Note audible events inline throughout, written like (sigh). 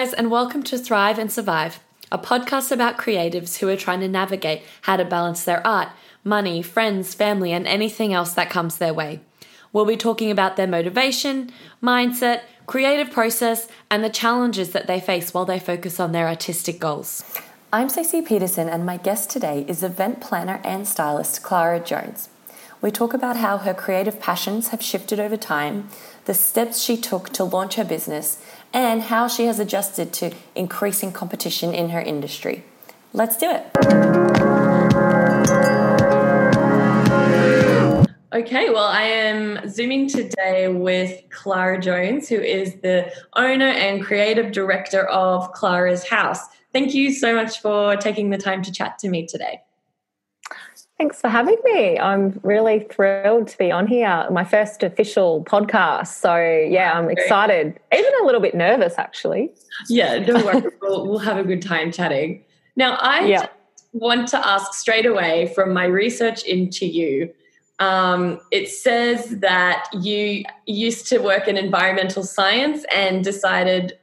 Guys, and welcome to Thrive and Survive, a podcast about creatives who are trying to navigate how to balance their art, money, friends, family, and anything else that comes their way. We'll be talking about their motivation, mindset, creative process, and the challenges that they face while they focus on their artistic goals. I'm Stacey Peterson, and my guest today is event planner and stylist Klara Jones. We talk about how her creative passions have shifted over time, the steps she took to launch her business, and how she has adjusted to increasing competition in her industry. Let's do it. Okay, well, I am zooming today with Klara Jones, who is the owner and creative director of Klara's House. Thank you so much for taking the time to chat to me today. Thanks for having me. I'm really thrilled to be on here, my first official podcast. So, yeah, I'm excited, even a little bit nervous, actually. Yeah, don't worry. we'll, we'll have a good time chatting. Now, I yeah. want to ask straight away from my research into you. Um, it says that you used to work in environmental science and decided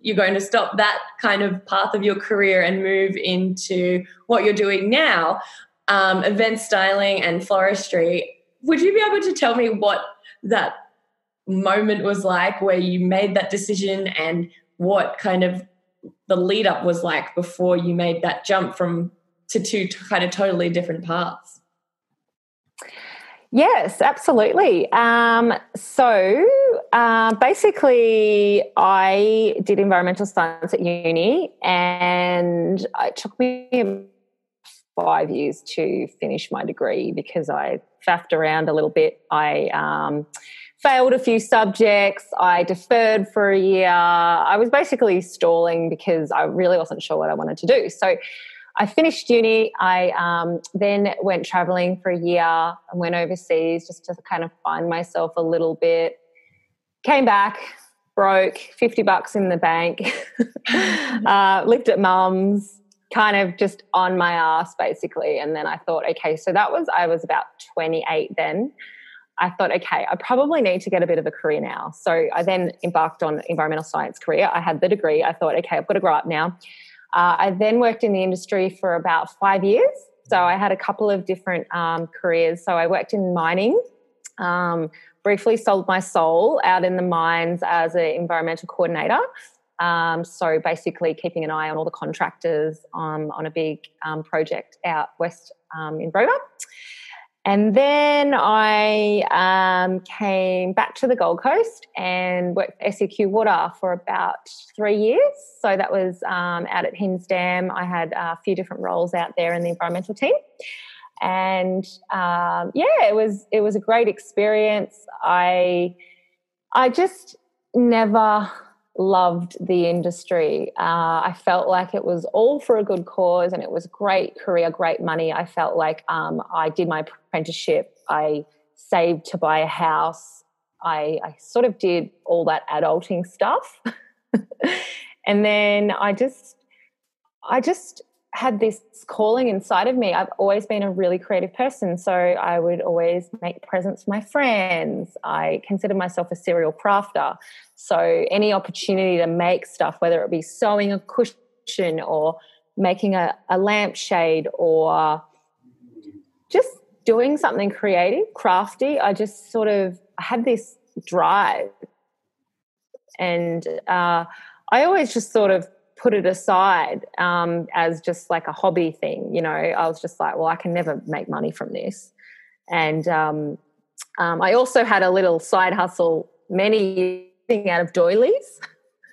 you're going to stop that kind of path of your career and move into what you're doing now um, event styling and floristry. Would you be able to tell me what that moment was like where you made that decision and what kind of the lead up was like before you made that jump from to two kind of totally different paths? Yes, absolutely. Um, so uh, basically, I did environmental science at uni, and it took me five years to finish my degree because I faffed around a little bit. I um, failed a few subjects. I deferred for a year. I was basically stalling because I really wasn't sure what I wanted to do. So I finished uni. I um, then went traveling for a year and went overseas just to kind of find myself a little bit. Came back, broke, 50 bucks in the bank, (laughs) uh, lived at mum's, kind of just on my ass basically. And then I thought, okay, so that was, I was about 28 then. I thought, okay, I probably need to get a bit of a career now. So I then embarked on environmental science career. I had the degree. I thought, okay, I've got to grow up now. Uh, I then worked in the industry for about five years. So I had a couple of different um, careers. So I worked in mining, um, briefly sold my soul out in the mines as an environmental coordinator. Um, so basically, keeping an eye on all the contractors um, on a big um, project out west um, in Broder. And then I um, came back to the Gold Coast and worked SEQ Water for about three years. So that was um, out at Hinze Dam. I had a few different roles out there in the environmental team, and yeah, it was it was a great experience. I I just never loved the industry. Uh, I felt like it was all for a good cause and it was great career, great money. I felt like um, I did my apprenticeship, I saved to buy a house, I, I sort of did all that adulting stuff. (laughs) and then I just, I just had this calling inside of me. I've always been a really creative person. So I would always make presents for my friends. I consider myself a serial crafter. So any opportunity to make stuff, whether it be sewing a cushion or making a, a lampshade or just doing something creative, crafty, I just sort of had this drive. And uh, I always just sort of put it aside um, as just like a hobby thing. You know, I was just like, well, I can never make money from this. And um, um, I also had a little side hustle many years out of doilies.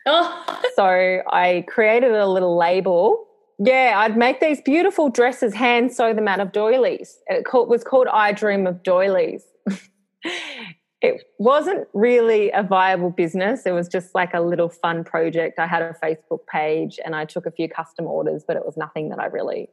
Oh. so I created a little label. Yeah, I'd make these beautiful dresses, hand sew them out of doilies. It was called I Dream of Doilies. (laughs) it wasn't really a viable business. It was just like a little fun project. I had a Facebook page and I took a few custom orders, but it was nothing that I really.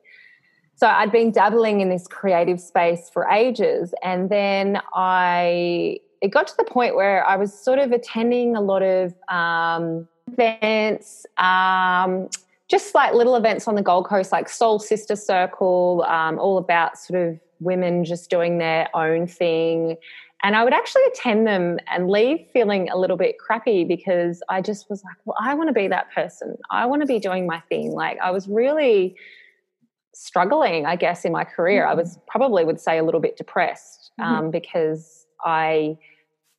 So I'd been dabbling in this creative space for ages. And then I, it got to the point where I was sort of attending a lot of um, events, um, just like little events on the Gold Coast, like Soul Sister Circle, um, all about sort of women just doing their own thing and I would actually attend them and leave feeling a little bit crappy because I just was like, well, I want to be that person. I want to be doing my thing. Like I was really struggling, I guess, in my career. I was probably would say a little bit depressed mm-hmm. um, because I,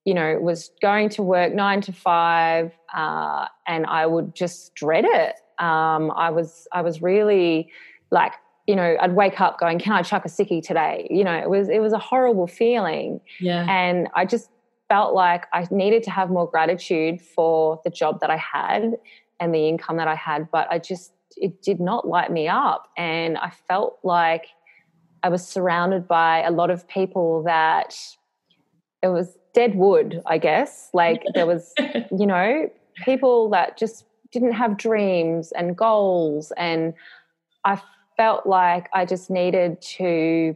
you know, was going to work nine to five, uh, and I would just dread it. Um, I was I was really like you know, I'd wake up going, "Can I chuck a sickie today?" You know, it was it was a horrible feeling. Yeah. And I just felt like I needed to have more gratitude for the job that I had and the income that I had, but I just it did not light me up, and I felt like I was surrounded by a lot of people that it was dead wood, I guess. Like there was, (laughs) you know, people that just didn't have dreams and goals and I felt like I just needed to,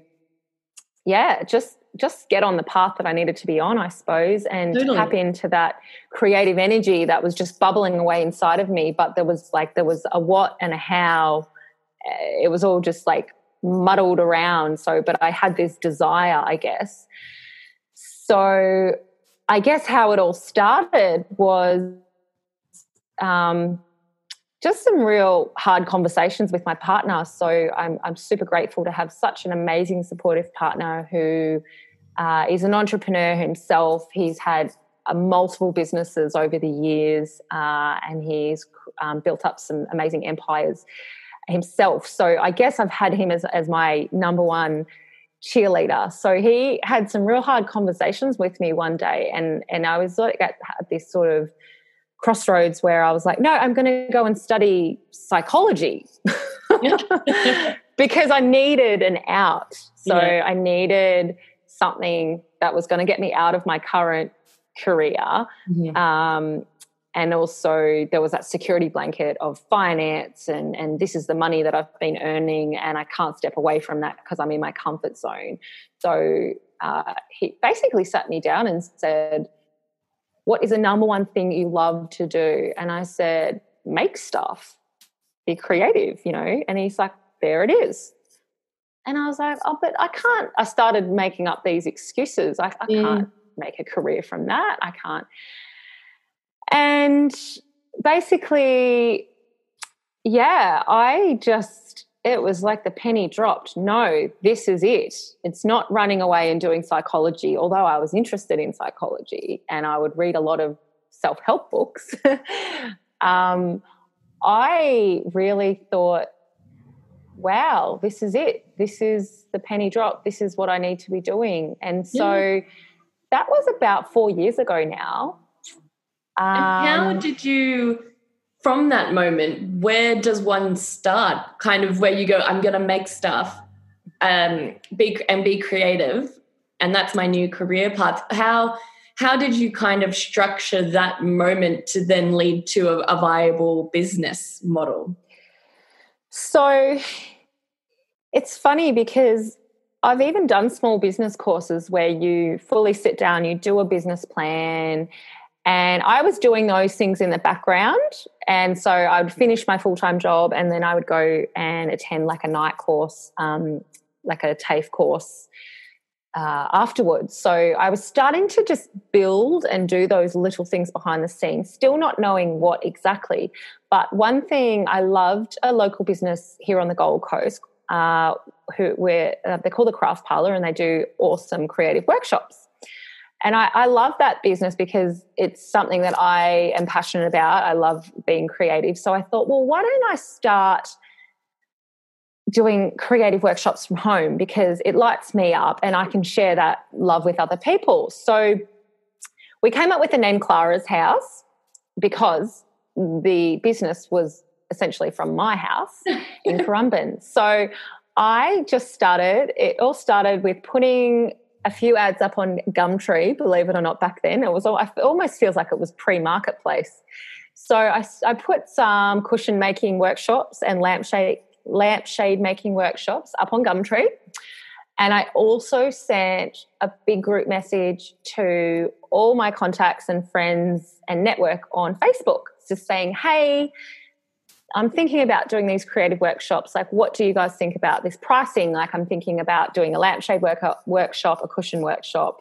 yeah, just just get on the path that I needed to be on, I suppose, and totally. tap into that creative energy that was just bubbling away inside of me. But there was like there was a what and a how. It was all just like muddled around. So, but I had this desire, I guess. So, I guess how it all started was um, just some real hard conversations with my partner. So I'm, I'm super grateful to have such an amazing, supportive partner who uh, is an entrepreneur himself. He's had uh, multiple businesses over the years uh, and he's um, built up some amazing empires himself. So I guess I've had him as, as my number one cheerleader. So he had some real hard conversations with me one day and, and I was like at this sort of crossroads where I was like, no, I'm going to go and study psychology (laughs) because I needed an out. So yeah. I needed something that was going to get me out of my current career. Mm-hmm. Um, and also there was that security blanket of finance and and this is the money that I've been earning and I can't step away from that because I'm in my comfort zone. So uh, he basically sat me down and said, what is the number one thing you love to do? And I said, make stuff, be creative, you know? And he's like, there it is. And I was like, oh, but I can't. I started making up these excuses. I, I mm. can't make a career from that. I can't. And basically, yeah, I just it was like the penny dropped. No, this is it. It's not running away and doing psychology, although I was interested in psychology and I would read a lot of self help books. (laughs) um, I really thought, wow, this is it. This is the penny drop. This is what I need to be doing. And so yeah. that was about four years ago now. Um, and how um, did you? From that moment, where does one start? Kind of where you go, I'm going to make stuff um, be, and be creative. And that's my new career path. How, how did you kind of structure that moment to then lead to a, a viable business model? So it's funny because I've even done small business courses where you fully sit down, you do a business plan, and I was doing those things in the background. And so I would finish my full time job and then I would go and attend like a night course, um, like a TAFE course uh, afterwards. So I was starting to just build and do those little things behind the scenes, still not knowing what exactly. But one thing I loved a local business here on the Gold Coast. Uh, who where uh, they call the Craft Parlor and they do awesome creative workshops. And I, I, love that business because it's something that I am passionate about. I love being creative. So I thought, well, why don't I start doing creative workshops from home because it lights me up and I can share that love with other people. So we came up with the name Klara's House because the business was essentially from my house (laughs) in Currumbin. So I just started, it all started with putting a few ads up on Gumtree, believe it or not, back then. It was it almost feels like it was pre marketplace. So I, I put some cushion making workshops and lampshade lampshade making workshops up on Gumtree. And I also sent a big group message to all my contacts and friends and network on Facebook, just saying, hey, I'm thinking about doing these creative workshops. Like, what do you guys think about this pricing? Like, I'm thinking about doing a lampshade work- workshop, a cushion workshop.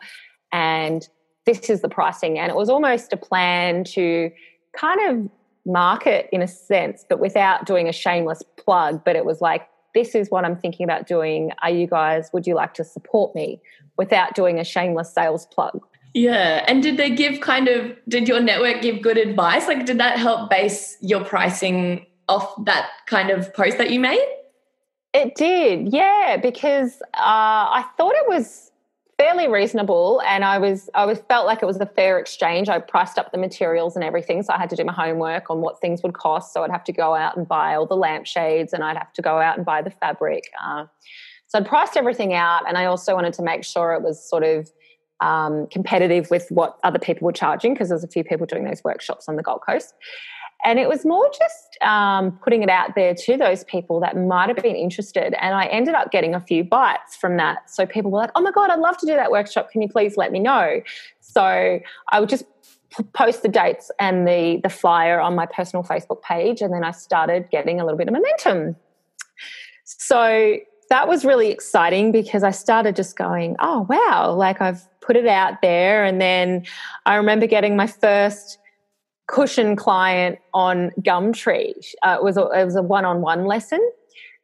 and this is the pricing. And it was almost a plan to kind of market in a sense, but without doing a shameless plug. But it was like, this is what I'm thinking about doing. Are you guys, would you like to support me without doing a shameless sales plug? Yeah. And did they give kind of, did your network give good advice? Like, did that help base your pricing off that kind of post that you made? It did, yeah, because uh, I thought it was fairly reasonable and I was I was felt like it was a fair exchange. I priced up the materials and everything, so I had to do my homework on what things would cost. So I'd have to go out and buy all the lampshades and I'd have to go out and buy the fabric. Uh, so I'd priced everything out and I also wanted to make sure it was sort of um, competitive with what other people were charging because there's a few people doing those workshops on the Gold Coast. And it was more just um, putting it out there to those people that might have been interested. And I ended up getting a few bites from that. So people were like, oh my God, I'd love to do that workshop. Can you please let me know? So I would just post the dates and the, the flyer on my personal Facebook page. And then I started getting a little bit of momentum. So that was really exciting because I started just going, oh, wow, like I've put it out there. And then I remember getting my first cushion client on Gumtree. Uh, it was a, it was a one-on-one lesson.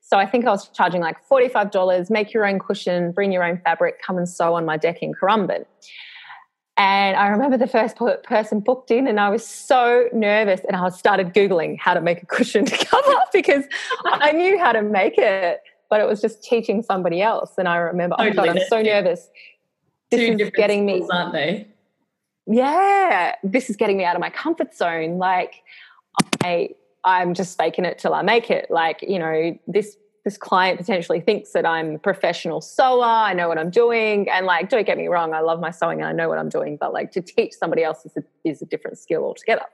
So I think I was charging like $45, make your own cushion, bring your own fabric, come and sew on my deck in Currumbin. And I remember the first person booked in, and I was so nervous. And I started Googling how to make a cushion (laughs) to come up because I knew how to make it, but it was just teaching somebody else. And I remember, oh, God, I'm so nervous. This Two is getting me, aren't they? Yeah, this is getting me out of my comfort zone. Like, I, I'm just faking it till I make it. Like, you know, this this client potentially thinks that I'm a professional sewer. I know what I'm doing, and like, don't get me wrong, I love my sewing and I know what I'm doing. But like, to teach somebody else is a, is a different skill altogether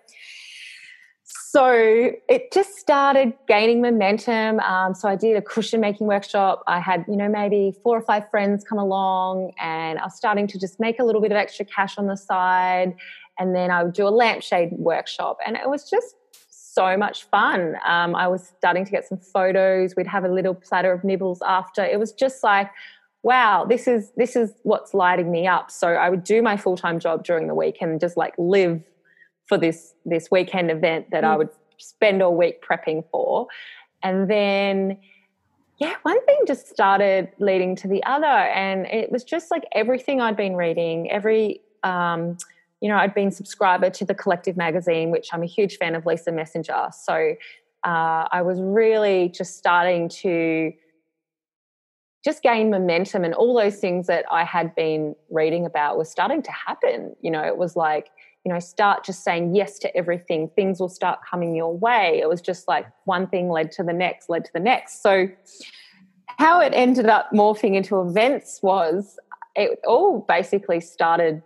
so it just started gaining momentum. Um, so I did a cushion making workshop. I had, you know, maybe four or five friends come along, and I was starting to just make a little bit of extra cash on the side. And then I would do a lampshade workshop, and it was just so much fun. Um, I was starting to get some photos. We'd have a little platter of nibbles after. It was just like, wow, this is this is what's lighting me up. So I would do my full time job during the week and just like live for this this weekend event that mm. I would spend all week prepping for. And then yeah, one thing just started leading to the other. And it was just like everything I'd been reading, every um, you know, I'd been subscriber to the Collective magazine, which I'm a huge fan of Lisa Messenger. So uh, I was really just starting to just gain momentum and all those things that I had been reading about was starting to happen. You know, it was like you know, start just saying yes to everything. Things will start coming your way. It was just like one thing led to the next, led to the next. So, how it ended up morphing into events was it all basically started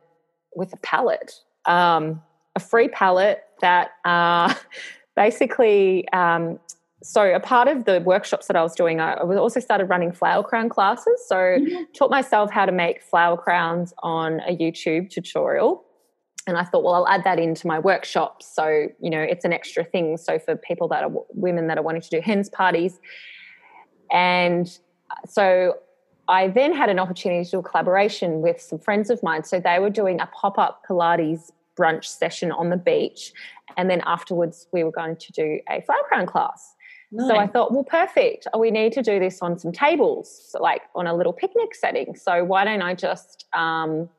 with a palette, um, a free palette that uh, (laughs) basically. Um, so a part of the workshops that I was doing, I also started running flower crown classes. So mm-hmm. taught myself how to make flower crowns on a YouTube tutorial and I thought, well, I'll add that into my workshops. So, you know, it's an extra thing. So, for people that are women that are wanting to do hens parties. And so, I then had an opportunity to do a collaboration with some friends of mine. So, they were doing a pop up Pilates brunch session on the beach. And then afterwards, we were going to do a flower crown class. Nice. So I thought, well, perfect. We need to do this on some tables, so like on a little picnic setting. So why don't I just, um,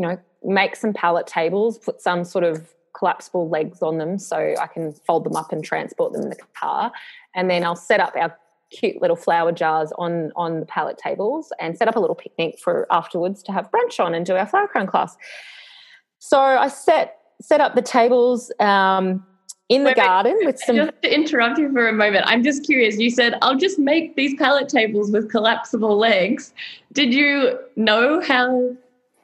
you know, make some pallet tables, put some sort of collapsible legs on them so I can fold them up and transport them in the car. And then I'll set up our cute little flower jars on on the pallet tables and set up a little picnic for afterwards to have brunch on and do our flower crown class. So I set set up the tables um, in the wait, garden with some. Just to interrupt you for a moment, I'm just curious. You said I'll just make these pallet tables with collapsible legs. Did you know how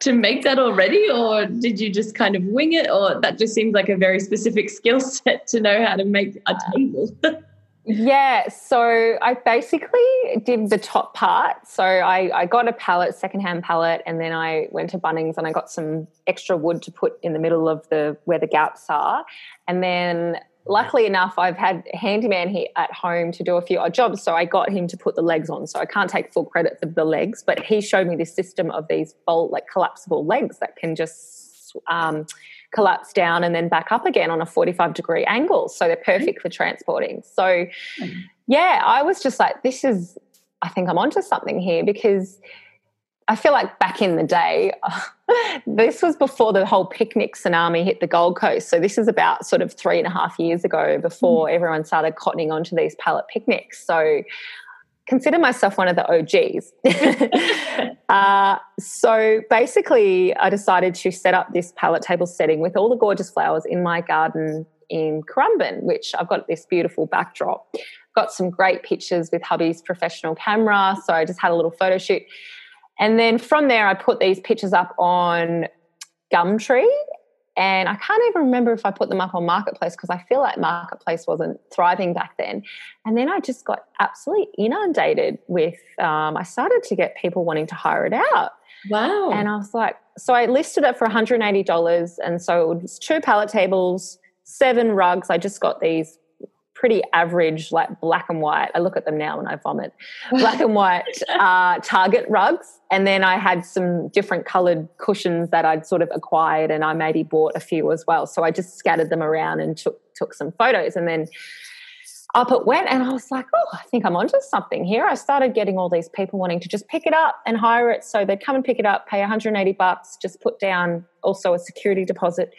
to make that already or did you just kind of wing it? Or that just seems like a very specific skill (laughs) set to know how to make a table. (laughs) Yeah so i basically did the top part. So I, I got a pallet secondhand pallet and then i went to bunnings and i got some extra wood to put in the middle of the where the gaps are. And then luckily enough, I've had a handyman here at home to do a few odd jobs. So I got him to put the legs on. So I can't take full credit for the legs, but he showed me this system of these bolt, like collapsible legs that can just um, collapse down and then back up again on a 45 degree angle. So they're perfect for transporting. So, yeah, I was just like, this is, I think I'm onto something here because I feel like back in the day, (laughs) this was before the whole picnic tsunami hit the Gold Coast. So this is about sort of three and a half years ago before mm. everyone started cottoning onto these pallet picnics. So consider myself one of the OGs. (laughs) uh, so basically, I decided to set up this pallet table setting with all the gorgeous flowers in my garden in Currumbin, which I've got this beautiful backdrop. Got some great pictures with hubby's professional camera. So I just had a little photo shoot. And then from there, I put these pictures up on Gumtree. And I can't even remember if I put them up on Marketplace because I feel like Marketplace wasn't thriving back then. And then I just got absolutely inundated with, um, I started to get people wanting to hire it out. Wow. And I was like, so I listed it for $180. And so it was two pallet tables, seven rugs. I just got these pretty average, like black and white. I look at them now and I vomit. Black and white (laughs) uh, Target rugs. And then I had some different colored cushions that I'd sort of acquired and I maybe bought a few as well. So I just scattered them around and took, took some photos. And then up it went and I was like, oh, I think I'm onto something here. I started getting all these people wanting to just pick it up and hire it. So they'd come and pick it up, pay 180 bucks, just put down also a security deposit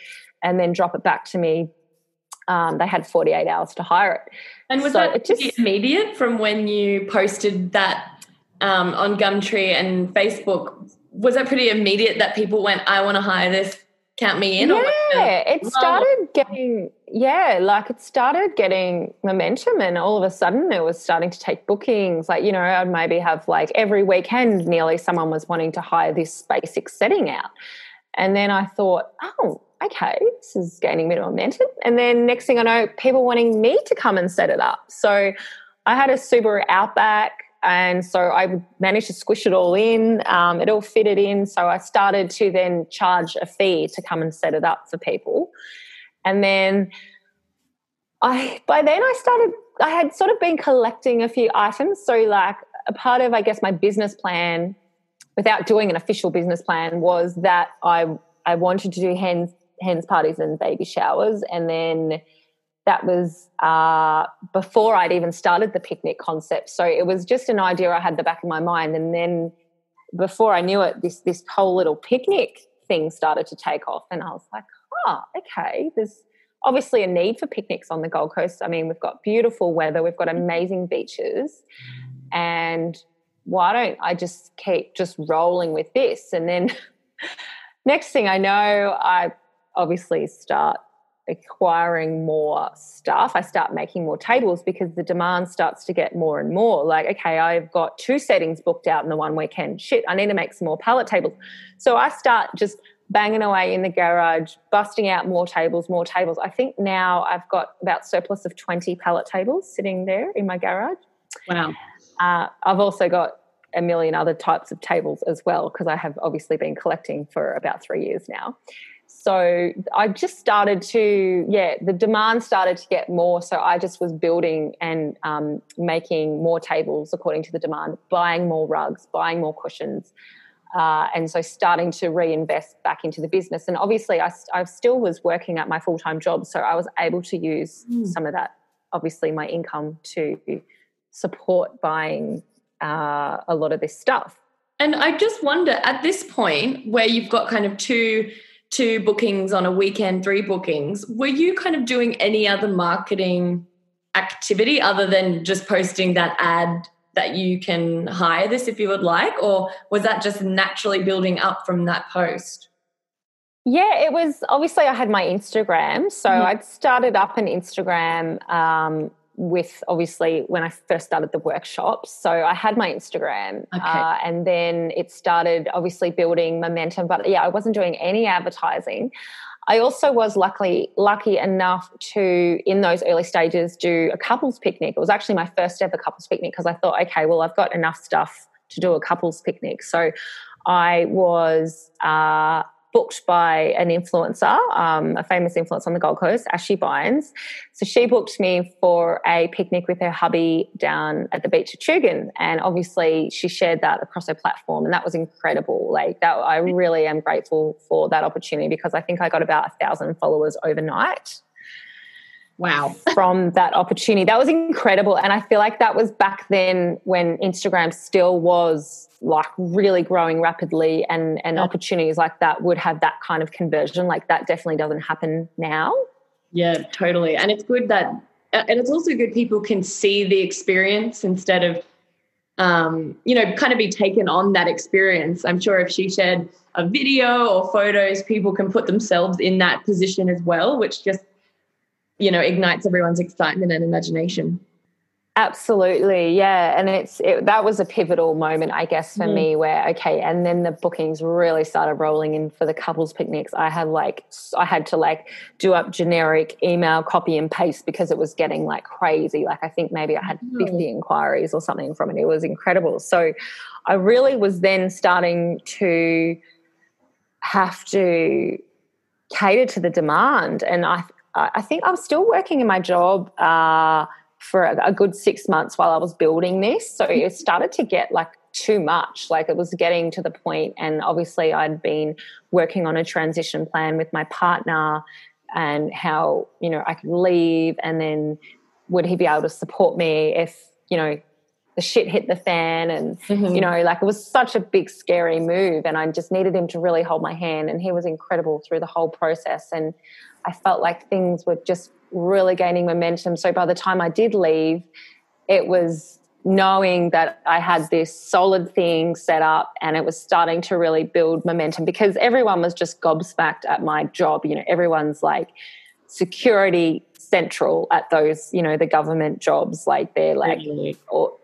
and then drop it back to me um, they had 48 hours to hire it. And was so that just immediate from when you posted that um, on Gumtree and Facebook? Was that pretty immediate that people went, I want to hire this, count me in? Yeah, it started getting, yeah, like it started getting momentum and all of a sudden it was starting to take bookings. Like, you know, I'd maybe have like every weekend nearly someone was wanting to hire this basic setting out. And then I thought, oh, okay, this is gaining a bit of momentum. And then next thing I know, people wanting me to come and set it up. So I had a Subaru Outback. And so I managed to squish it all in. Um, it all fitted in. So I started to then charge a fee to come and set it up for people. And then I, by then I started, I had sort of been collecting a few items. So, like, a part of, I guess, my business plan, without doing an official business plan, was that I I wanted to do hens hens parties and baby showers, and then that was uh, before I'd even started the picnic concept. So it was just an idea I had the back of my mind, and then before I knew it, this this whole little picnic thing started to take off, and I was like, oh, okay, there's obviously a need for picnics on the Gold Coast. I mean, we've got beautiful weather, we've got amazing beaches, and why don't I just keep just rolling with this? And then (laughs) next thing I know, I obviously start acquiring more stuff. I start making more tables because the demand starts to get more and more. Like, okay, I've got two settings booked out in the one weekend. Shit, I need to make some more pallet tables. So I start just banging away in the garage, busting out more tables, more tables. I think now I've got about surplus of 20 pallet tables sitting there in my garage. Wow. Uh, I've also got a million other types of tables as well because I have obviously been collecting for about three years now. So I just started to, yeah, the demand started to get more. So I just was building and um, making more tables according to the demand, buying more rugs, buying more cushions. Uh, and so starting to reinvest back into the business. And obviously, I, I still was working at my full time job. So I was able to use mm. some of that, obviously, my income to support buying uh, a lot of this stuff. And I just wonder at this point where you've got kind of two two bookings on a weekend, three bookings, were you kind of doing any other marketing activity other than just posting that ad that you can hire this if you would like? Or was that just naturally building up from that post? Yeah, it was obviously I had my Instagram. So mm-hmm. I'd started up an Instagram um, with obviously when I first started the workshops. So I had my Instagram okay. uh, and then it started obviously building momentum. But yeah, I wasn't doing any advertising. I also was luckily lucky enough to in those early stages do a couples picnic. It was actually my first ever couples picnic because I thought, okay, well I've got enough stuff to do a couples picnic. So I was uh, booked by an influencer, um, a famous influencer on the Gold Coast, Ashley Bynes. So she booked me for a picnic with her hubby down at the beach at Tugun. And obviously she shared that across her platform and that was incredible. Like that, I really am grateful for that opportunity because I think I got about a thousand followers overnight. Wow. (laughs) From that opportunity. That was incredible. And I feel like that was back then when Instagram still was like really growing rapidly and, and yeah. opportunities like that would have that kind of conversion. Like that definitely doesn't happen now. Yeah, totally. And it's good that, and it's also good people can see the experience instead of, um, you know, kind of be taken on that experience. I'm sure if she shared a video or photos, people can put themselves in that position as well, which just you know ignites everyone's excitement and imagination. Absolutely yeah and it's it, that was a pivotal moment i guess for mm. me where okay and then the bookings really started rolling in for the couples picnics. I had like i had to like do up generic email copy and paste because it was getting like crazy. Like i think maybe i had 50 mm. inquiries or something from it. It was incredible. So i really was then starting to have to cater to the demand and i I think I was still working in my job uh, for a, a, good six months while I was building this. So it started to get like too much. Like it was getting to the point, and obviously I'd been working on a transition plan with my partner and how you know I could leave, and then would he be able to support me if you know the shit hit the fan and mm-hmm. you know like it was such a big scary move and i just needed him to really hold my hand and he was incredible through the whole process and I felt like things were just really gaining momentum. So by the time I did leave, it was knowing that I had this solid thing set up and it was starting to really build momentum because everyone was just gobsmacked at my job. You know, everyone's like security central at those, you know, the government jobs. Like they're like, or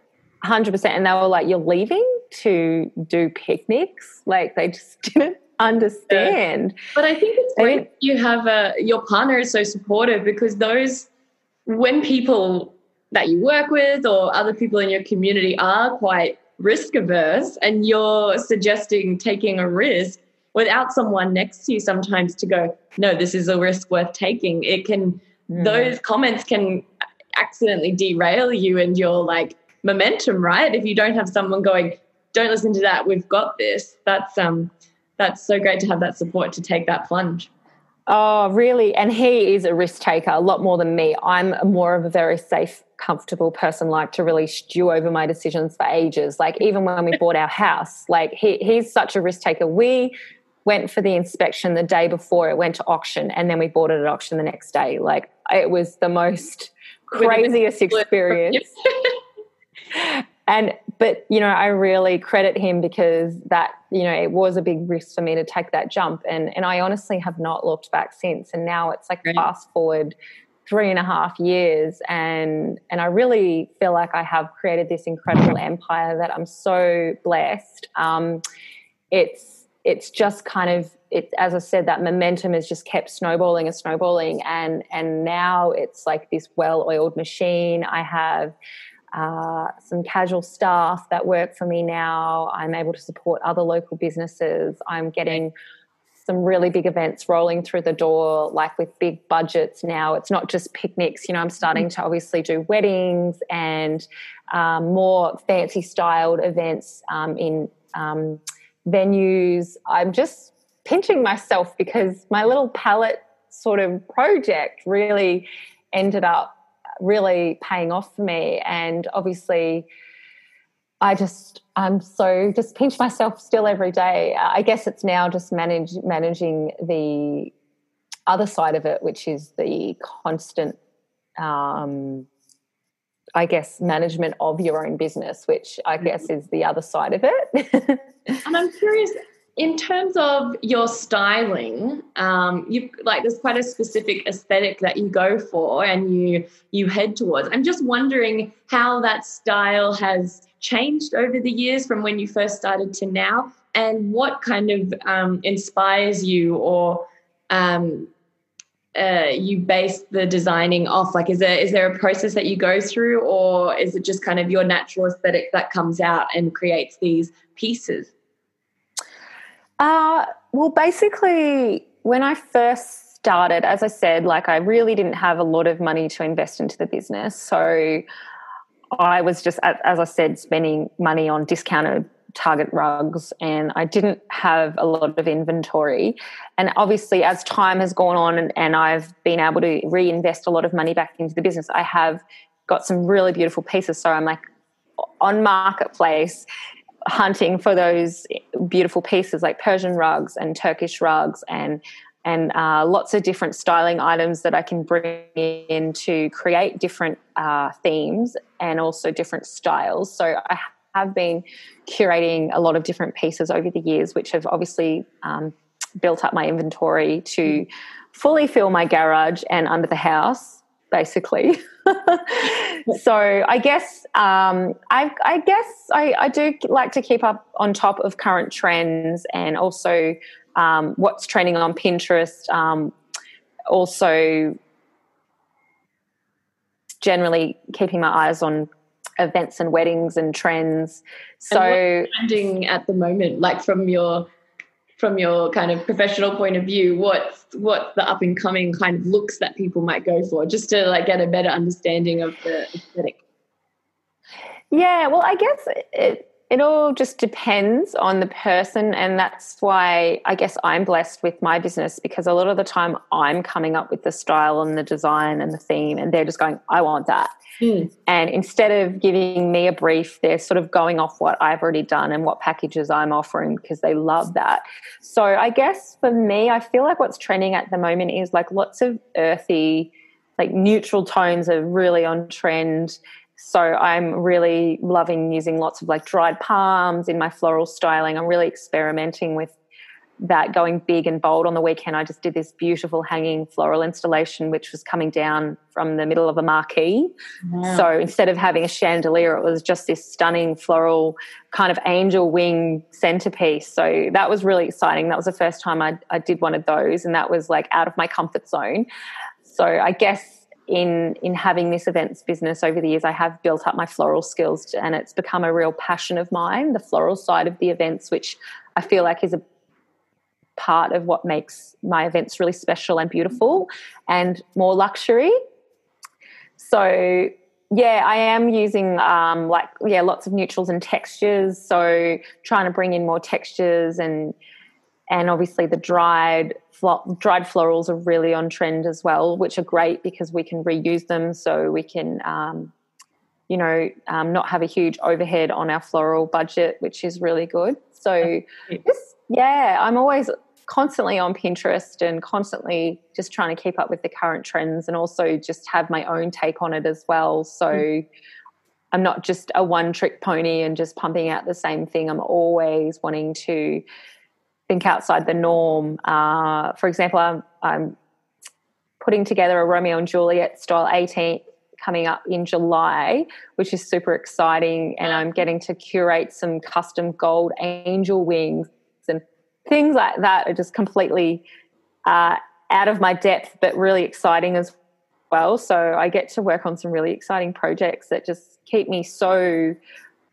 100%. And they were like, you're leaving to do picnics? Like they just (laughs) didn't understand. But I think it's great you have a your partner is so supportive because those when people that you work with or other people in your community are quite risk averse and you're suggesting taking a risk without someone next to you sometimes to go no this is a risk worth taking it can mm. those comments can accidentally derail you and you're like momentum right if you don't have someone going don't listen to that we've got this that's um that's so great to have that support to take that plunge. Oh, really? And he is a risk taker a lot more than me. I'm more of a very safe, comfortable person, like to really stew over my decisions for ages. Like even when we bought our house, like he, he's such a risk taker. We went for the inspection the day before it went to auction, and then we bought it at auction the next day. Like it was the most craziest experience. (laughs) and but you know i really credit him because that you know it was a big risk for me to take that jump. And and i honestly have not looked back since. And now it's like right. fast forward three and a half years. And and i really feel like i have created this incredible empire that i'm so blessed. Um, it's it's just kind of it as i said that momentum has just kept snowballing and snowballing. And and now it's like this well-oiled machine. I have uh, some casual staff that work for me now. I'm able to support other local businesses. I'm getting some really big events rolling through the door, like with big budgets now. It's not just picnics. You know, I'm starting to obviously do weddings and um, more fancy styled events um, in um, venues. I'm just pinching myself because my little palette sort of project really ended up really paying off for me. And obviously, I just I'm so just pinch myself still every day. I guess it's now just manage managing the other side of it, which is the constant, um, I guess, management of your own business, which I mm-hmm. guess is the other side of it. (laughs) and I'm curious, in terms of your styling, um, you like there's quite a specific aesthetic that you go for and you you head towards. I'm just wondering how that style has changed over the years from when you first started to now, and what kind of um, inspires you or um, uh, you base the designing off? Like, is there is there a process that you go through, or is it just kind of your natural aesthetic that comes out and creates these pieces? Uh, well, basically, when I first started, as I said, like I really didn't have a lot of money to invest into the business. So I was just, as I said, spending money on discounted Target rugs and I didn't have a lot of inventory. And obviously, as time has gone on and, and, I've been able to reinvest a lot of money back into the business, I have got some really beautiful pieces. So I'm like on marketplace hunting for those beautiful pieces like Persian rugs and Turkish rugs and and uh, lots of different styling items that I can bring in to create different uh, themes and also different styles. So I have been curating a lot of different pieces over the years, which have obviously um, built up my inventory to fully fill my garage and under the house, basically. (laughs) so I guess um, I, I, guess I, I, do like to keep up on top of current trends and also um, what's trending on Pinterest. Um, also, generally keeping my eyes on events and weddings and trends. So and trending at the moment, like from your from your kind of professional point of view, what what the up and coming kind of looks that people might go for, just to like get a better understanding of the aesthetic. Yeah, well, I guess it it all just depends on the person, and that's why I guess I'm blessed with my business because a lot of the time I'm coming up with the style and the design and the theme, and they're just going, "I want that." Mm. And instead of giving me a brief, they're sort of going off what I've already done and what packages I'm offering because they love that. So I guess for me, I feel like what's trending at the moment is like lots of earthy, like neutral tones are really on trend. So I'm really loving using lots of like dried palms in my floral styling. I'm really experimenting with that going big and bold on the weekend. I just did this beautiful hanging floral installation, which was coming down from the middle of a marquee. Wow. So instead of having a chandelier, it was just this stunning floral kind of angel wing centerpiece. So that was really exciting. That was the first time I, I did one of those, and that was like out of my comfort zone. So I guess in in having this events business over the years i have built up my floral skills and it's become a real passion of mine the floral side of the events which i feel like is a part of what makes my events really special and beautiful and more luxury. So yeah, I am using um, like yeah lots of neutrals and textures. So trying to bring in more textures and and obviously the dried dried florals are really on trend as well, which are great because we can reuse them. So we can um, you know um, not have a huge overhead on our floral budget, which is really good. So this yeah, I'm always constantly on Pinterest and constantly just trying to keep up with the current trends and also just have my own take on it as well. So mm. I'm not just a one trick pony and just pumping out the same thing. I'm always wanting to think outside the norm. Uh, for example, I'm, I'm putting together a Romeo and Juliet style 18th coming up in July, which is super exciting. And I'm getting to curate some custom gold angel wings and things like that are just completely uh, out of my depth, but really exciting as well. So I get to work on some really exciting projects that just keep me so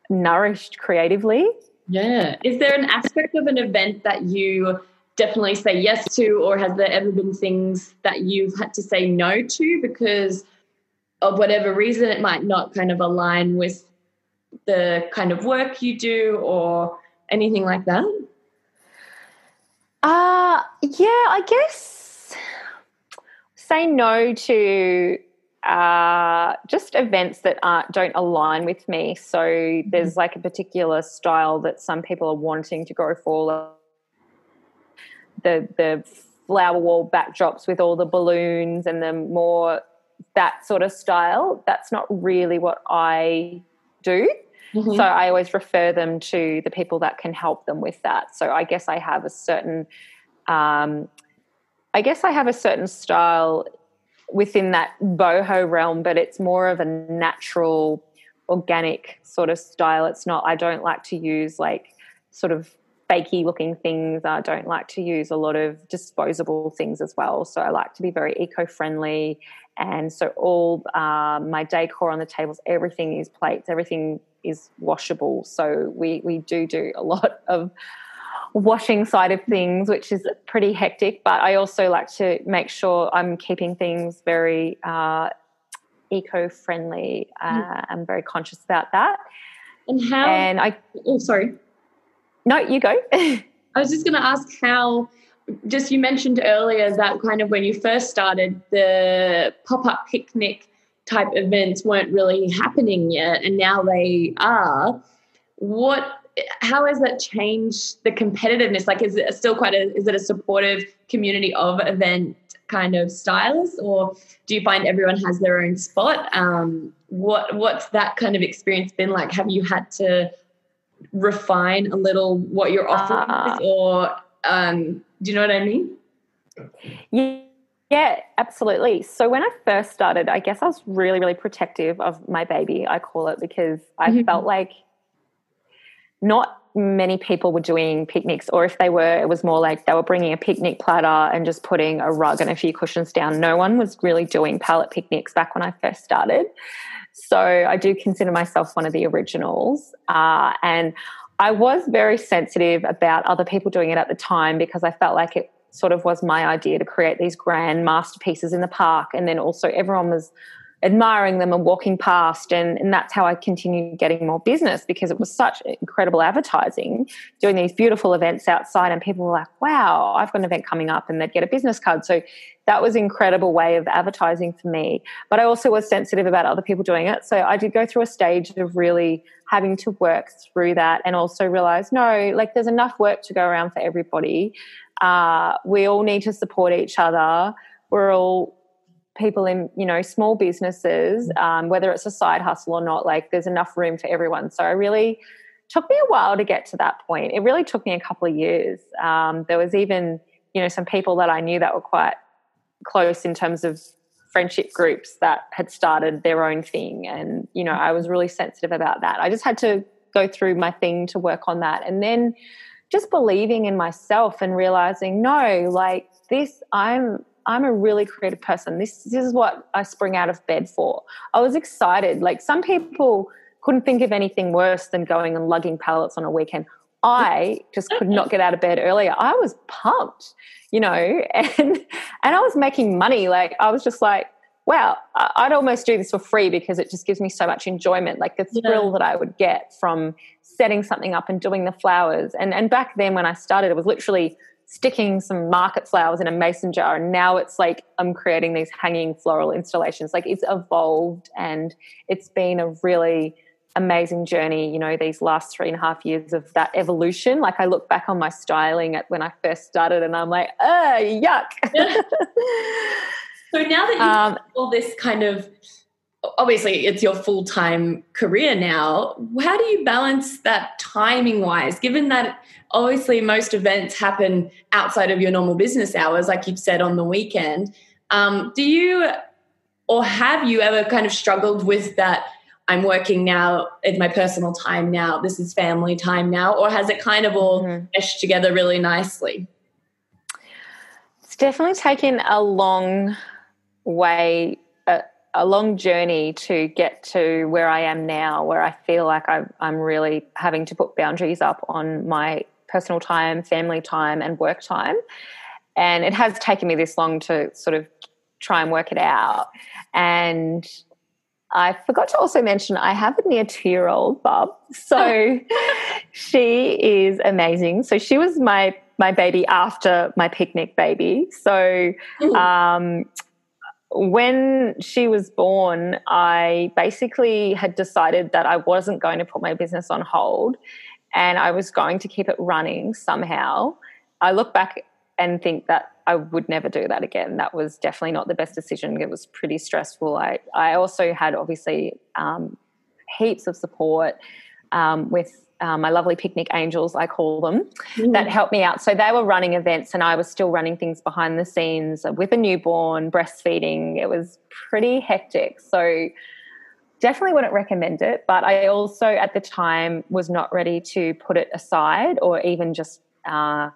nourished creatively. Yeah. Is there an aspect of an event that you definitely say yes to, or has there ever been things that you've had to say no to because of whatever reason it might not kind of align with the kind of work you do or anything like that? Uh, yeah, I guess say no to uh, just events that aren't don't align with me. So mm-hmm. there's like a particular style that some people are wanting to go for. The the flower wall backdrops with all the balloons and the more that sort of style. That's not really what I do. Mm-hmm. So I always refer them to the people that can help them with that. So I guess I have a certain, um, I guess I have a certain style within that boho realm, but it's more of a natural, organic sort of style. It's not. I don't like to use like sort of fakey looking things. I don't like to use a lot of disposable things as well. So I like to be very eco friendly. And so all uh, my decor on the tables, everything is plates, everything is washable. So we we do do a lot (laughs) of washing side of things, which is pretty hectic. But I also like to make sure I'm keeping things very uh, eco-friendly. Uh, mm. I'm very conscious about that. And how? And I. Oh, sorry. No, you go. (laughs) I was just going to ask how. Just you mentioned earlier that kind of when you first started, the pop-up picnic type events weren't really happening yet, and now they are. What how has that changed the competitiveness? Like, is it still quite a is it a supportive community of event kind of stylists, or do you find everyone has their own spot? Um, what what's that kind of experience been like? Have you had to refine a little what you're offering, uh, or um, do you know what I mean? Yeah. Yeah, absolutely. So when I first started, I guess I was really, really protective of my baby, I call it, because I mm-hmm. felt like not many people were doing picnics, or if they were, it was more like they were bringing a picnic platter and just putting a rug and a few cushions down. No one was really doing pallet picnics back when I first started. So I do consider myself one of the originals. Uh, and I was very sensitive about other people doing it at the time because I felt like it sort of was my idea to create these grand masterpieces in the park. And then also everyone was admiring them and walking past and, and that's how i continued getting more business because it was such incredible advertising doing these beautiful events outside and people were like wow i've got an event coming up and they'd get a business card. So that was incredible way of advertising for me. But i also was sensitive about other people doing it. So i did go through a stage of really having to work through that and also realize no like there's enough work to go around for everybody. Uh, we all need to support each other. We're all people in you know small businesses mm. um, whether it's a side hustle or not like there's enough room for everyone. So i really took me a while to get to that point. It really took me a couple of years. Um, there was even you know some people that i knew that were quite close in terms of friendship groups that had started their own thing. And you know i was really sensitive about that. I just had to go through my thing to work on that. And then just believing in myself and realizing no like this i'm I'm a really creative person. This, this is what I spring out of bed for. I was excited. Like some people couldn't think of anything worse than going and lugging pallets on a weekend. I just could not get out of bed earlier. I was pumped, you know, (laughs) and and I was making money. Like I was just like, wow, I'd almost do this for free because it just gives me so much enjoyment. Like the thrill yeah. that I would get from setting something up and doing the flowers. And and back then when I started, it was literally sticking some market flowers in a mason jar and now it's like i'm creating these hanging floral installations. Like it's evolved and it's been a really amazing journey you know these last three and a half years of that evolution. Like i look back on my styling at when i first started and i'm like uh yuck. (laughs) So now that you um, all this kind of obviously it's your full-time career now. How do you balance that timing wise given that obviously most events happen outside of your normal business hours like you've said on the weekend? Um, do you or have you ever kind of struggled with that i'm working now it's my personal time now this is family time now or has it kind of all mm-hmm. meshed together really nicely? It's definitely taken a long way a long journey to get to where I am now, where I feel like I'm, I'm really having to put boundaries up on my personal time, family time, and work time. And it has taken me this long to sort of try and work it out. And I forgot to also mention I have a near two year old bub. So (laughs) she is amazing. So she was my my baby after my picnic baby. So um, when she was born, I basically had decided that I wasn't going to put my business on hold and I was going to keep it running somehow. I look back and think that I would never do that again. That was definitely not the best decision. It was pretty stressful. I, I also had obviously um, heaps of support um, with um, my lovely picnic angels, I call them, mm. that helped me out. So they were running events and I was still running things behind the scenes with a newborn, breastfeeding. It was pretty hectic. So definitely wouldn't recommend it. But I also, at the time, was not ready to put it aside or even just, uh,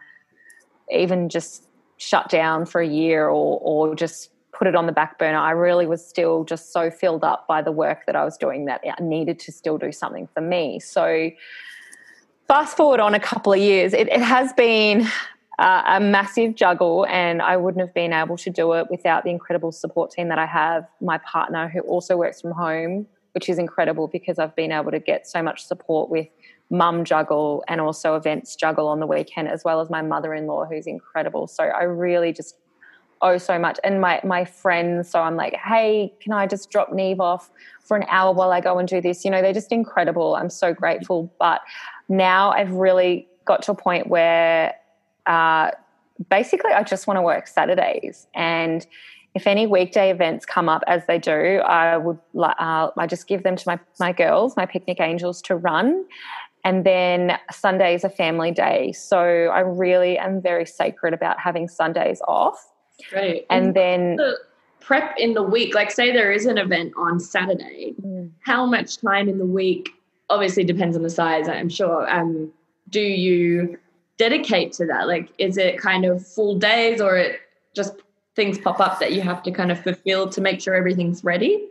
even just shut down for a year or, or just put it on the back burner. I really was still just so filled up by the work that I was doing that I needed to still do something for me. So fast forward on a couple of years, it, it has been uh, a massive juggle, and I wouldn't have been able to do it without the incredible support team that I have. My partner, who also works from home, which is incredible because I've been able to get so much support with mum juggle and also events juggle on the weekend, as well as my mother in law, who's incredible. So I really just owe so much. And my my friends, so I'm like, hey, can I just drop Neve off for an hour while I go and do this? You know, they're just incredible. I'm so grateful. But now I've really got to a point where uh, basically I just want to work Saturdays and if any weekday events come up as they do, I would uh, I just give them to my my girls, my picnic angels, to run, and then Sunday is a family day. So I really am very sacred about having Sundays off. Right, and, and then the prep in the week. Like, say there is an event on Saturday, mm. how much time in the week? Obviously, depends on the size. I'm sure. Um, do you dedicate to that? Like, is it kind of full days or it just things pop up that you have to kind of fulfill to make sure everything's ready?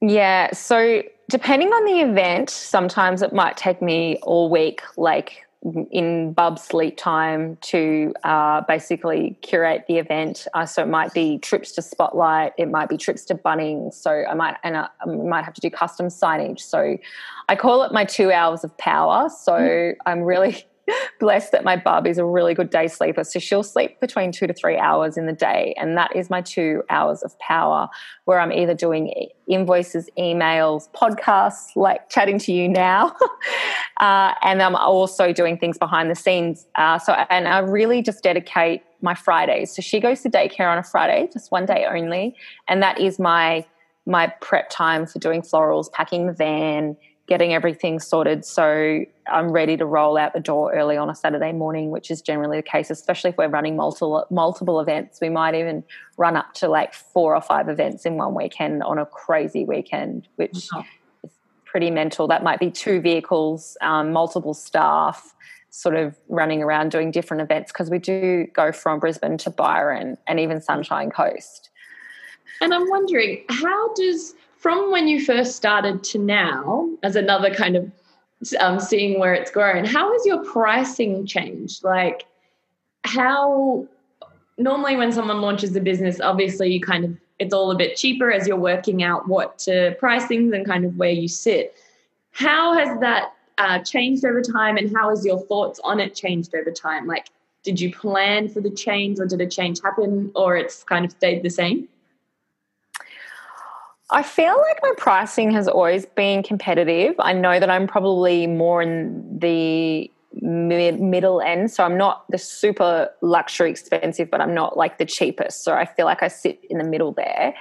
Yeah. So, depending on the event, sometimes it might take me all week, like in Bub's sleep time, to uh, basically curate the event. Uh, so, it might be trips to Spotlight, it might be trips to Bunnings. So, I might and I, I might have to do custom signage. So, I call it my two hours of power. So, mm. I'm really (laughs) blessed that my bub is a really good day sleeper. So she'll sleep between two to three hours in the day. And that is my two hours of power where I'm either doing invoices, emails, podcasts, like chatting to you now. (laughs) uh, and I'm also doing things behind the scenes. Uh, so, and I really just dedicate my Fridays. So she goes to daycare on a Friday, just one day only. And that is my my prep time for doing florals, packing the van, getting everything sorted so I'm ready to roll out the door early on a Saturday morning, which is generally the case, especially if we're running multiple multiple events. We might even run up to like four or five events in one weekend on a crazy weekend, which oh. is pretty mental. That might be two vehicles, um, multiple staff, sort of running around doing different events because we do go from Brisbane to Byron and even Sunshine Coast. And I'm wondering, how does from when you first started to now, as another kind of um, seeing where it's grown, how has your pricing changed? Like, how normally when someone launches a business, obviously you kind of it's all a bit cheaper as you're working out what to price things and kind of where you sit. How has that uh, changed over time, and how has your thoughts on it changed over time? Like, did you plan for the change, or did a change happen, or it's kind of stayed the same? I feel like my pricing has always been competitive. I know that I'm probably more in the mid, middle end. So I'm not the super luxury expensive, but I'm not like the cheapest. So I feel like I sit in the middle there.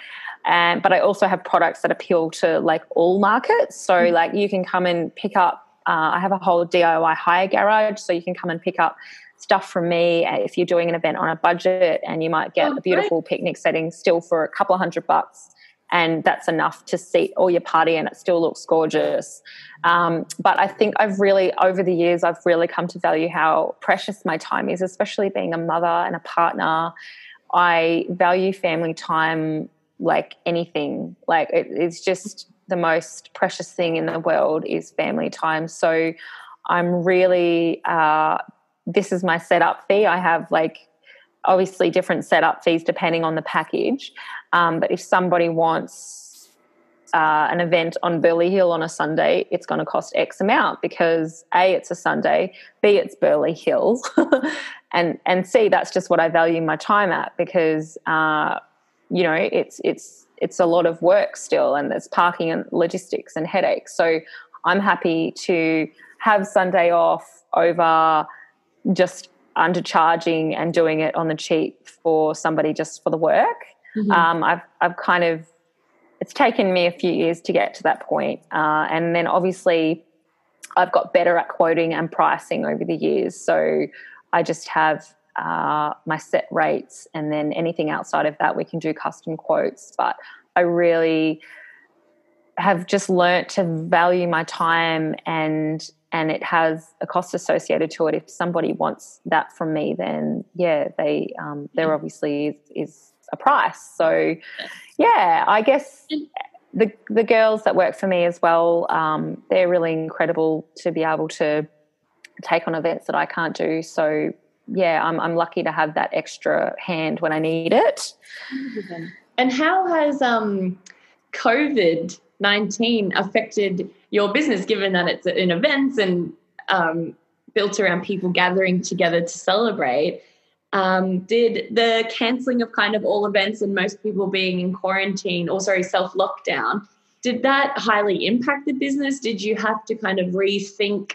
And but I also have products that appeal to like all markets. So mm-hmm. like you can come and pick up. Uh, I have a whole DIY hire garage, so you can come and pick up stuff from me if you're doing an event on a budget, and you might get oh, a beautiful great. picnic setting still for a couple of hundred bucks and that's enough to seat all your party and it still looks gorgeous. Um, but I think I've really, over the years, I've really come to value how precious my time is, especially being a mother and a partner. I value family time like anything. Like it, it's just the most precious thing in the world is family time. So I'm really, uh, this is my setup fee. I have like obviously different setup fees depending on the package. Um, but if somebody wants uh, an event on Burleigh Hill on a Sunday, it's going to cost X amount because A, it's a Sunday, B, it's Burleigh Hill, (laughs) and and C, that's just what I value my time at because uh, you know it's it's it's a lot of work still, and there's parking and logistics and headaches. So I'm happy to have Sunday off over just undercharging and doing it on the cheap for somebody just for the work. Mm-hmm. Um, I've I've kind of it's taken me a few years to get to that point. Uh, and then obviously I've got better at quoting and pricing over the years. So I just have uh, my set rates, and then anything outside of that, we can do custom quotes. But I really have just learnt to value my time and and it has a cost associated to it. If somebody wants that from me, then yeah, they um, there obviously is, is a price. So yeah, I guess the the girls that work for me as well, um, they're really incredible to be able to take on events that I can't do. So yeah, I'm I'm lucky to have that extra hand when I need it. And how has um, COVID nineteen affected your business, given that it's in events and um, built around people gathering together to celebrate? Um, did the cancelling of kind of all events and most people being in quarantine or sorry self lockdown did that highly impact the business? Did you have to kind of rethink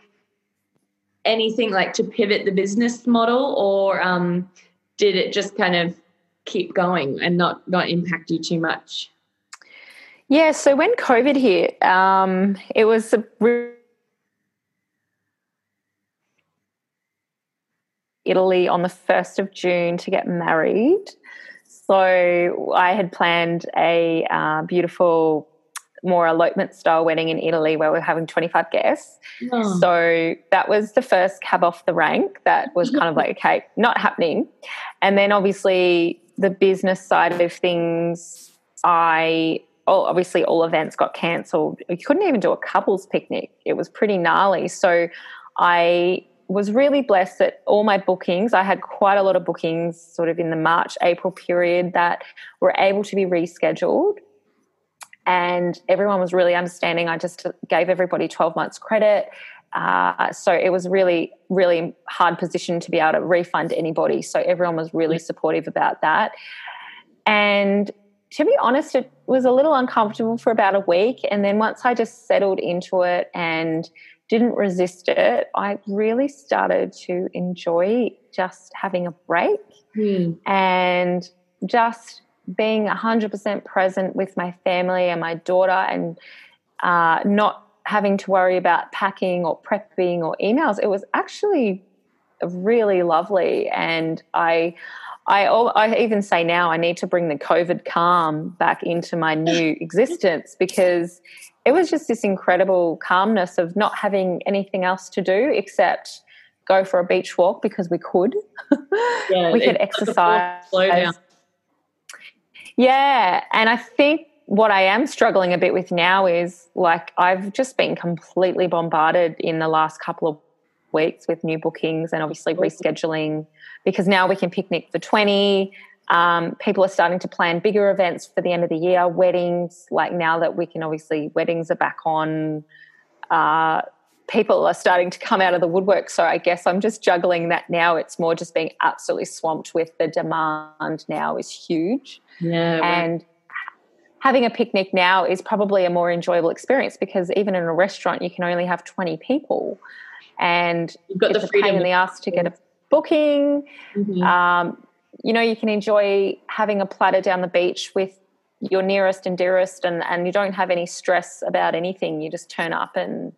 anything like to pivot the business model, or um, did it just kind of keep going and not not impact you too much? Yeah, so when COVID hit, um, it was a Italy on the 1st of June to get married. So I had planned a uh, beautiful more elopement style wedding in Italy where we are having 25 guests. Oh. So that was the first cab off the rank that was kind of (laughs) like, okay, not happening. And then obviously the business side of things, I oh, obviously all events got cancelled. We couldn't even do a couples picnic. It was pretty gnarly. So I was really blessed that all my bookings, I had quite a lot of bookings sort of in the March, April period that were able to be rescheduled and everyone was really understanding. I just gave everybody 12 months credit. Uh, so it was really, really hard position to be able to refund anybody. So everyone was really supportive about that. And to be honest, it was a little uncomfortable for about a week. And then once I just settled into it and didn't resist it, I really started to enjoy just having a break mm. and just being 100% present with my family and my daughter and uh, not having to worry about packing or prepping or emails it was actually really lovely and i I, I even say now I need to bring the COVID calm back into my new (laughs) existence because it was just this incredible calmness of not having anything else to do except go for a beach walk because we could. (laughs) Yeah, we could exercise. Yeah. And I think what I am struggling a bit with now is like I've just been completely bombarded in the last couple of weeks with new bookings and obviously rescheduling because now we can picnic for 20. Um, people are starting to plan bigger events for the end of the year, weddings. Like now that we can obviously, weddings are back on. Uh, people are starting to come out of the woodwork. So I guess I'm just juggling that now. It's more just being absolutely swamped with the demand now is huge. Yeah. And having a picnic now is probably a more enjoyable experience because even in a restaurant you can only have 20 people and You've got it's the a pain in the ass to get a booking. Mm-hmm. Um, you know, you can enjoy having a platter down the beach with your nearest and dearest and, and you don't have any stress about anything. You just turn up and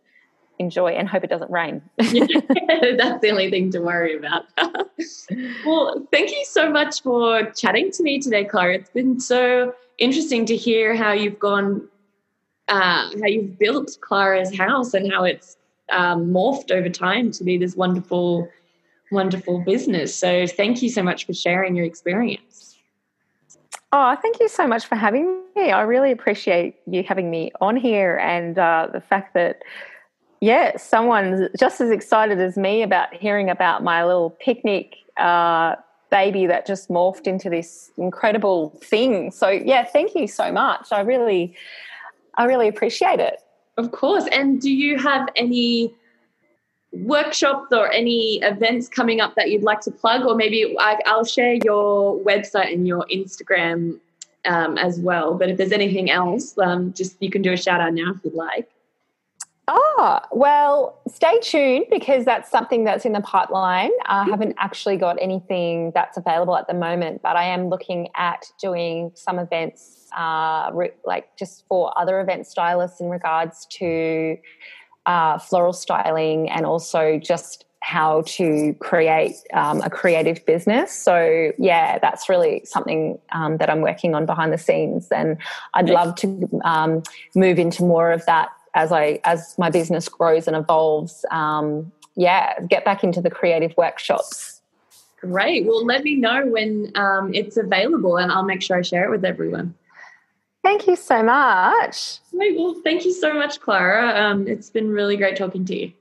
enjoy and hope it doesn't rain. (laughs) (laughs) That's the only thing to worry about. (laughs) well, thank you so much for chatting to me today, Klara. It's been so interesting to hear how you've gone, uh, how you've built Klara's house and how it's um, morphed over time to be this wonderful, wonderful business. So thank you so much for sharing your experience. Oh, thank you so much for having me. I really appreciate you having me on here and uh, the fact that yeah, someone's just as excited as me about hearing about my little picnic uh, baby that just morphed into this incredible thing. So yeah, thank you so much. I really, I really appreciate it. Of course. And do you have any workshops or any events coming up that you'd like to plug? Or maybe I, will share your website and your Instagram um, as well. But if there's anything else, um, just you can do a shout out now if you'd like. Ah, well, stay tuned because that's something that's in the pipeline. I haven't actually got anything that's available at the moment, but I am looking at doing some events, uh, re- like just for other event stylists in regards to uh, floral styling and also just how to create um, a creative business. So, yeah, that's really something um, that I'm working on behind the scenes. And I'd love to um, move into more of that as I as my business grows and evolves, um, yeah, get back into the creative workshops. Great. Well, let me know when um, it's available, and I'll make sure I share it with everyone. Thank you so much. Great. Well, thank you so much, Klara. Um, it's been really great talking to you.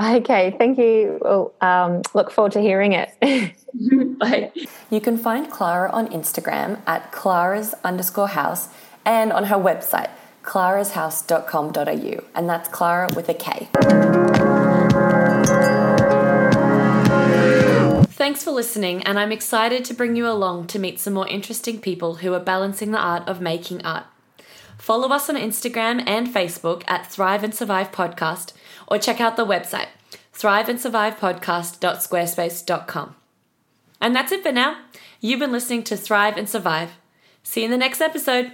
Okay, thank you. Well, um, look forward to hearing it. (laughs) (laughs) Bye. You can find Klara on Instagram at klaras underscore house and on her website, klarashouse.com.au. And that's Klara with a K. Thanks for listening, and I'm excited to bring you along to meet some more interesting people who are balancing the art of making art. Follow us on Instagram and Facebook at Thrive and Survive Podcast, or check out the website, thriveandsurvivepodcast.squarespace.com. And that's it for now. You've been listening to Thrive and Survive. See you in the next episode.